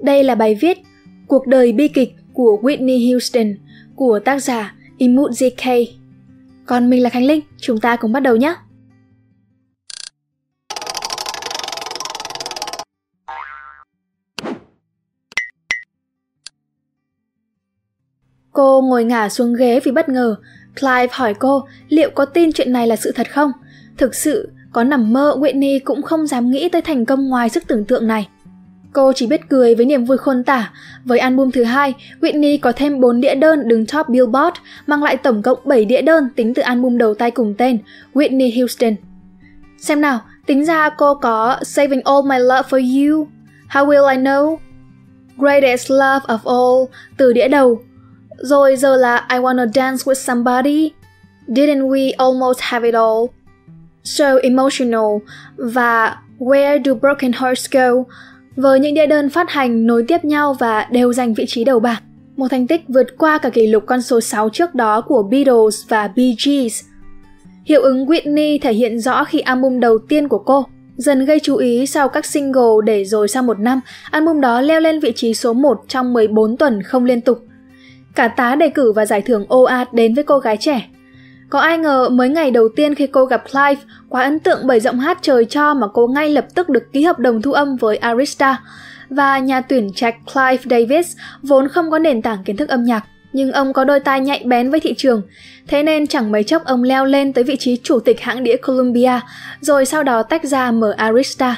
Đây là bài viết Cuộc đời bi kịch của Whitney Houston của tác giả Imut JK. Còn mình là Khánh Linh, chúng ta cùng bắt đầu nhé! Cô ngồi ngả xuống ghế vì bất ngờ. Clive hỏi cô liệu có tin chuyện này là sự thật không? Thực sự, có nằm mơ Whitney cũng không dám nghĩ tới thành công ngoài sức tưởng tượng này. Cô chỉ biết cười với niềm vui khôn tả. Với album thứ hai, Whitney có thêm 4 đĩa đơn đứng top Billboard, mang lại tổng cộng 7 đĩa đơn tính từ album đầu tay cùng tên, Whitney Houston. Xem nào, tính ra cô có Saving All My Love For You, How Will I Know, Greatest Love of All từ đĩa đầu, rồi giờ là I Wanna Dance With Somebody, Didn't We Almost Have It All, So Emotional và Where Do Broken Hearts Go với những đĩa đơn phát hành nối tiếp nhau và đều giành vị trí đầu bảng. Một thành tích vượt qua cả kỷ lục con số 6 trước đó của Beatles và Bee Gees. Hiệu ứng Whitney thể hiện rõ khi album đầu tiên của cô dần gây chú ý sau các single để rồi sau một năm, album đó leo lên vị trí số 1 trong 14 tuần không liên tục. Cả tá đề cử và giải thưởng OAT đến với cô gái trẻ. Có ai ngờ mới ngày đầu tiên khi cô gặp Clive, quá ấn tượng bởi giọng hát trời cho mà cô ngay lập tức được ký hợp đồng thu âm với Arista. Và nhà tuyển trạch Clive Davis vốn không có nền tảng kiến thức âm nhạc, nhưng ông có đôi tai nhạy bén với thị trường. Thế nên chẳng mấy chốc ông leo lên tới vị trí chủ tịch hãng đĩa Columbia, rồi sau đó tách ra mở Arista.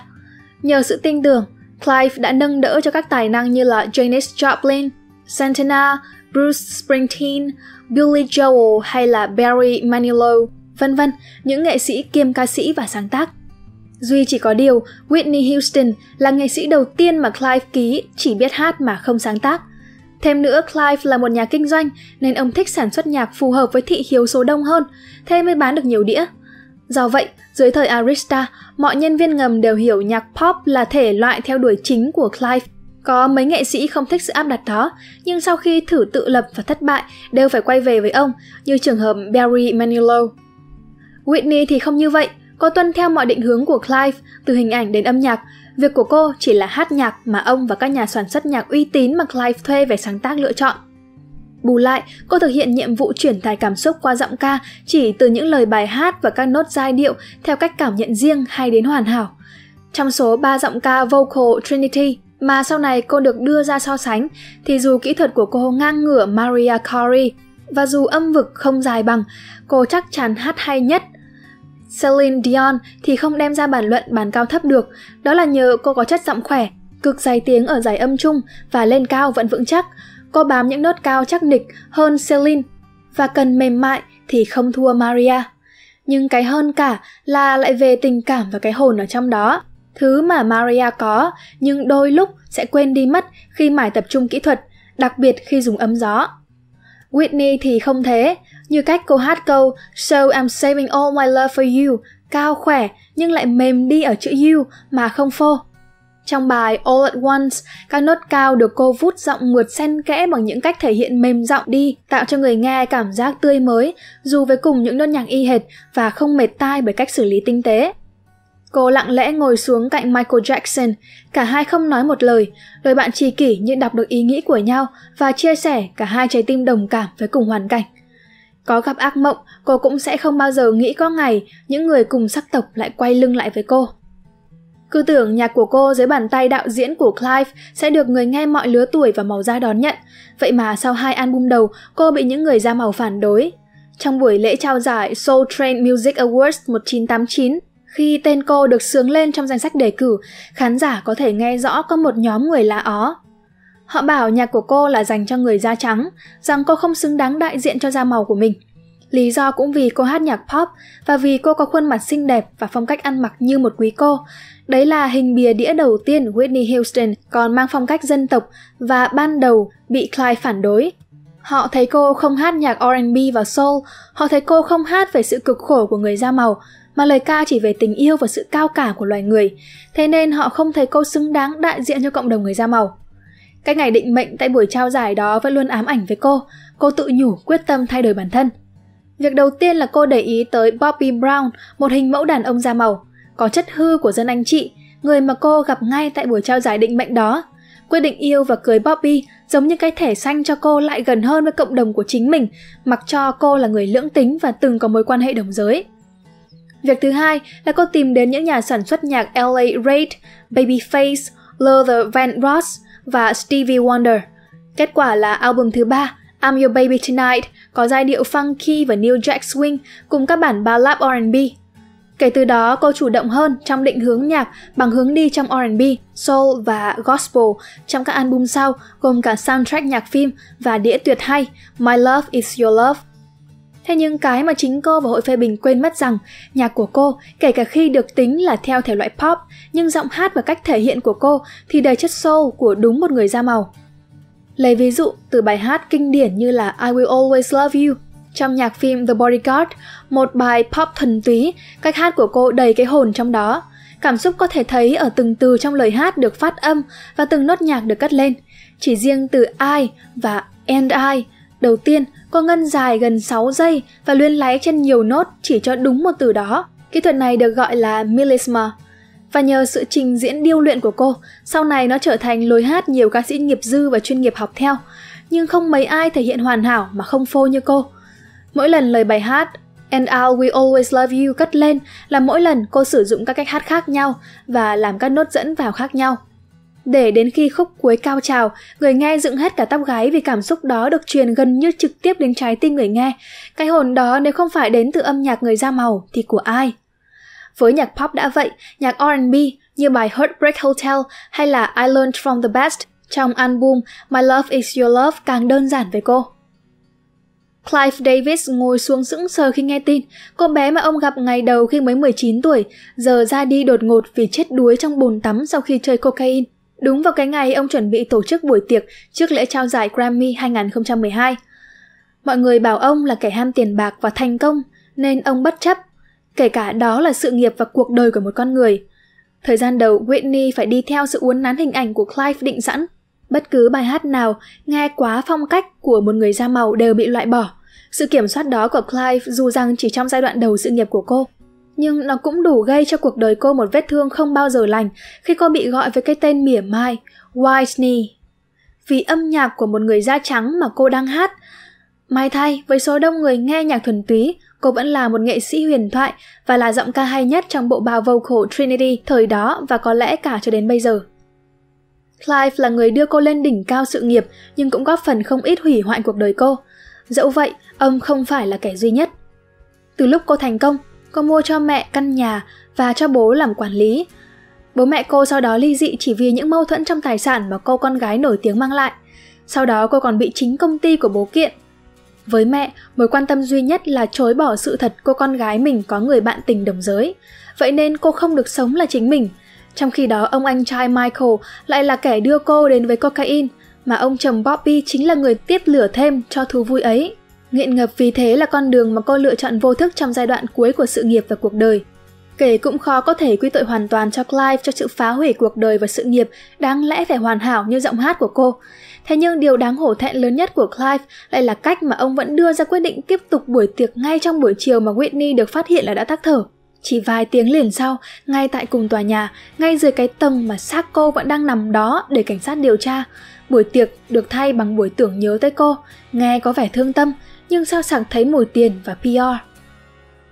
Nhờ sự tin tưởng, Clive đã nâng đỡ cho các tài năng như là Janis Joplin, Santana, Bruce Springsteen, Billy Joel hay là Barry Manilow, vân vân, những nghệ sĩ kiêm ca sĩ và sáng tác. Duy chỉ có điều, Whitney Houston là nghệ sĩ đầu tiên mà Clive ký chỉ biết hát mà không sáng tác. Thêm nữa, Clive là một nhà kinh doanh nên ông thích sản xuất nhạc phù hợp với thị hiếu số đông hơn, thế mới bán được nhiều đĩa. Do vậy, dưới thời Arista, mọi nhân viên ngầm đều hiểu nhạc pop là thể loại theo đuổi chính của Clive có mấy nghệ sĩ không thích sự áp đặt đó, nhưng sau khi thử tự lập và thất bại đều phải quay về với ông, như trường hợp Barry Manilow. Whitney thì không như vậy, cô tuân theo mọi định hướng của Clive, từ hình ảnh đến âm nhạc. Việc của cô chỉ là hát nhạc mà ông và các nhà sản xuất nhạc uy tín mà Clive thuê về sáng tác lựa chọn. Bù lại, cô thực hiện nhiệm vụ truyền tải cảm xúc qua giọng ca chỉ từ những lời bài hát và các nốt giai điệu theo cách cảm nhận riêng hay đến hoàn hảo. Trong số 3 giọng ca vocal Trinity, mà sau này cô được đưa ra so sánh thì dù kỹ thuật của cô ngang ngửa Maria Carey và dù âm vực không dài bằng, cô chắc chắn hát hay nhất. Celine Dion thì không đem ra bản luận bàn cao thấp được, đó là nhờ cô có chất giọng khỏe, cực dày tiếng ở giải âm trung và lên cao vẫn vững chắc. Cô bám những nốt cao chắc nịch hơn Celine và cần mềm mại thì không thua Maria. Nhưng cái hơn cả là lại về tình cảm và cái hồn ở trong đó thứ mà Maria có nhưng đôi lúc sẽ quên đi mất khi mải tập trung kỹ thuật, đặc biệt khi dùng ấm gió. Whitney thì không thế, như cách cô hát câu So I'm saving all my love for you, cao khỏe nhưng lại mềm đi ở chữ you mà không phô. Trong bài All at Once, các nốt cao được cô vút giọng mượt xen kẽ bằng những cách thể hiện mềm giọng đi, tạo cho người nghe cảm giác tươi mới, dù với cùng những nốt nhạc y hệt và không mệt tai bởi cách xử lý tinh tế. Cô lặng lẽ ngồi xuống cạnh Michael Jackson, cả hai không nói một lời, đôi bạn tri kỷ như đọc được ý nghĩ của nhau và chia sẻ cả hai trái tim đồng cảm với cùng hoàn cảnh. Có gặp ác mộng, cô cũng sẽ không bao giờ nghĩ có ngày những người cùng sắc tộc lại quay lưng lại với cô. Cứ tưởng nhạc của cô dưới bàn tay đạo diễn của Clive sẽ được người nghe mọi lứa tuổi và màu da đón nhận, vậy mà sau hai album đầu cô bị những người da màu phản đối. Trong buổi lễ trao giải Soul Train Music Awards 1989, khi tên cô được sướng lên trong danh sách đề cử, khán giả có thể nghe rõ có một nhóm người lá ó. Họ bảo nhạc của cô là dành cho người da trắng, rằng cô không xứng đáng đại diện cho da màu của mình. Lý do cũng vì cô hát nhạc pop và vì cô có khuôn mặt xinh đẹp và phong cách ăn mặc như một quý cô. Đấy là hình bìa đĩa đầu tiên Whitney Houston còn mang phong cách dân tộc và ban đầu bị Clyde phản đối. Họ thấy cô không hát nhạc R&B và soul, họ thấy cô không hát về sự cực khổ của người da màu, mà lời ca chỉ về tình yêu và sự cao cả của loài người, thế nên họ không thấy cô xứng đáng đại diện cho cộng đồng người da màu. Cái ngày định mệnh tại buổi trao giải đó vẫn luôn ám ảnh với cô, cô tự nhủ quyết tâm thay đổi bản thân. Việc đầu tiên là cô để ý tới Bobby Brown, một hình mẫu đàn ông da màu, có chất hư của dân anh chị, người mà cô gặp ngay tại buổi trao giải định mệnh đó. quyết định yêu và cưới Bobby giống như cái thẻ xanh cho cô lại gần hơn với cộng đồng của chính mình, mặc cho cô là người lưỡng tính và từng có mối quan hệ đồng giới. Việc thứ hai là cô tìm đến những nhà sản xuất nhạc LA Reid, Babyface, Luther Vandross và Stevie Wonder. Kết quả là album thứ ba, I'm Your Baby Tonight, có giai điệu funky và New Jack Swing cùng các bản ballad R&B. Kể từ đó, cô chủ động hơn trong định hướng nhạc bằng hướng đi trong R&B, soul và gospel trong các album sau, gồm cả soundtrack nhạc phim và đĩa tuyệt hay My Love Is Your Love. Thế nhưng cái mà chính cô và hội phê bình quên mất rằng nhạc của cô, kể cả khi được tính là theo thể loại pop, nhưng giọng hát và cách thể hiện của cô thì đầy chất soul của đúng một người da màu. Lấy ví dụ từ bài hát kinh điển như là I Will Always Love You trong nhạc phim The Bodyguard, một bài pop thuần túy, cách hát của cô đầy cái hồn trong đó. Cảm xúc có thể thấy ở từng từ trong lời hát được phát âm và từng nốt nhạc được cất lên. Chỉ riêng từ I và and I, đầu tiên có ngân dài gần 6 giây và luyên láy trên nhiều nốt chỉ cho đúng một từ đó. Kỹ thuật này được gọi là melisma. Và nhờ sự trình diễn điêu luyện của cô, sau này nó trở thành lối hát nhiều ca sĩ nghiệp dư và chuyên nghiệp học theo. Nhưng không mấy ai thể hiện hoàn hảo mà không phô như cô. Mỗi lần lời bài hát And I will always love you cất lên là mỗi lần cô sử dụng các cách hát khác nhau và làm các nốt dẫn vào khác nhau. Để đến khi khúc cuối cao trào, người nghe dựng hết cả tóc gáy vì cảm xúc đó được truyền gần như trực tiếp đến trái tim người nghe. Cái hồn đó nếu không phải đến từ âm nhạc người da màu thì của ai? Với nhạc pop đã vậy, nhạc R&B như bài Heartbreak Hotel hay là I Learned From The Best trong album My Love Is Your Love càng đơn giản với cô. Clive Davis ngồi xuống sững sờ khi nghe tin, cô bé mà ông gặp ngày đầu khi mới 19 tuổi, giờ ra đi đột ngột vì chết đuối trong bồn tắm sau khi chơi cocaine. Đúng vào cái ngày ông chuẩn bị tổ chức buổi tiệc trước lễ trao giải Grammy 2012. Mọi người bảo ông là kẻ ham tiền bạc và thành công, nên ông bất chấp, kể cả đó là sự nghiệp và cuộc đời của một con người. Thời gian đầu, Whitney phải đi theo sự uốn nắn hình ảnh của Clive định sẵn. Bất cứ bài hát nào nghe quá phong cách của một người da màu đều bị loại bỏ. Sự kiểm soát đó của Clive dù rằng chỉ trong giai đoạn đầu sự nghiệp của cô, nhưng nó cũng đủ gây cho cuộc đời cô một vết thương không bao giờ lành khi cô bị gọi với cái tên mỉa mai Whitney. Vì âm nhạc của một người da trắng mà cô đang hát. May thay, với số đông người nghe nhạc thuần túy, cô vẫn là một nghệ sĩ huyền thoại và là giọng ca hay nhất trong bộ bào vocal Trinity thời đó và có lẽ cả cho đến bây giờ. Clive là người đưa cô lên đỉnh cao sự nghiệp nhưng cũng góp phần không ít hủy hoại cuộc đời cô. Dẫu vậy, ông không phải là kẻ duy nhất. Từ lúc cô thành công, cô mua cho mẹ căn nhà và cho bố làm quản lý. Bố mẹ cô sau đó ly dị chỉ vì những mâu thuẫn trong tài sản mà cô con gái nổi tiếng mang lại. Sau đó cô còn bị chính công ty của bố kiện. Với mẹ, mối quan tâm duy nhất là chối bỏ sự thật cô con gái mình có người bạn tình đồng giới. Vậy nên cô không được sống là chính mình. Trong khi đó ông anh trai Michael lại là kẻ đưa cô đến với cocaine, mà ông chồng Bobby chính là người tiếp lửa thêm cho thú vui ấy. Nghiện ngập vì thế là con đường mà cô lựa chọn vô thức trong giai đoạn cuối của sự nghiệp và cuộc đời. Kể cũng khó có thể quy tội hoàn toàn cho Clive cho sự phá hủy cuộc đời và sự nghiệp đáng lẽ phải hoàn hảo như giọng hát của cô. Thế nhưng điều đáng hổ thẹn lớn nhất của Clive lại là cách mà ông vẫn đưa ra quyết định tiếp tục buổi tiệc ngay trong buổi chiều mà Whitney được phát hiện là đã tắc thở. Chỉ vài tiếng liền sau, ngay tại cùng tòa nhà, ngay dưới cái tầng mà xác cô vẫn đang nằm đó để cảnh sát điều tra, buổi tiệc được thay bằng buổi tưởng nhớ tới cô, nghe có vẻ thương tâm, nhưng sao chẳng thấy mùi tiền và PR.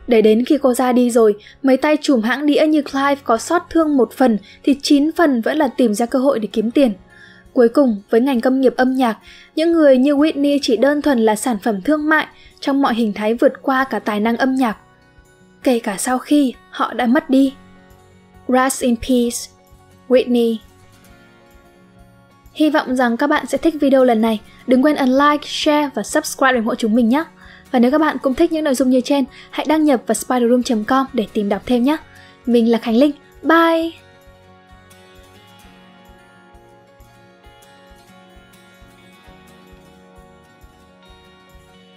Để đến khi cô ra đi rồi, mấy tay chùm hãng đĩa như Clive có sót thương một phần thì chín phần vẫn là tìm ra cơ hội để kiếm tiền. Cuối cùng, với ngành công nghiệp âm nhạc, những người như Whitney chỉ đơn thuần là sản phẩm thương mại trong mọi hình thái vượt qua cả tài năng âm nhạc. Kể cả sau khi họ đã mất đi. Rest in peace, Whitney. Hy vọng rằng các bạn sẽ thích video lần này. Đừng quên ấn like, share và subscribe để ủng hộ chúng mình nhé. Và nếu các bạn cũng thích những nội dung như trên, hãy đăng nhập vào spiderroom.com để tìm đọc thêm nhé. Mình là Khánh Linh. Bye!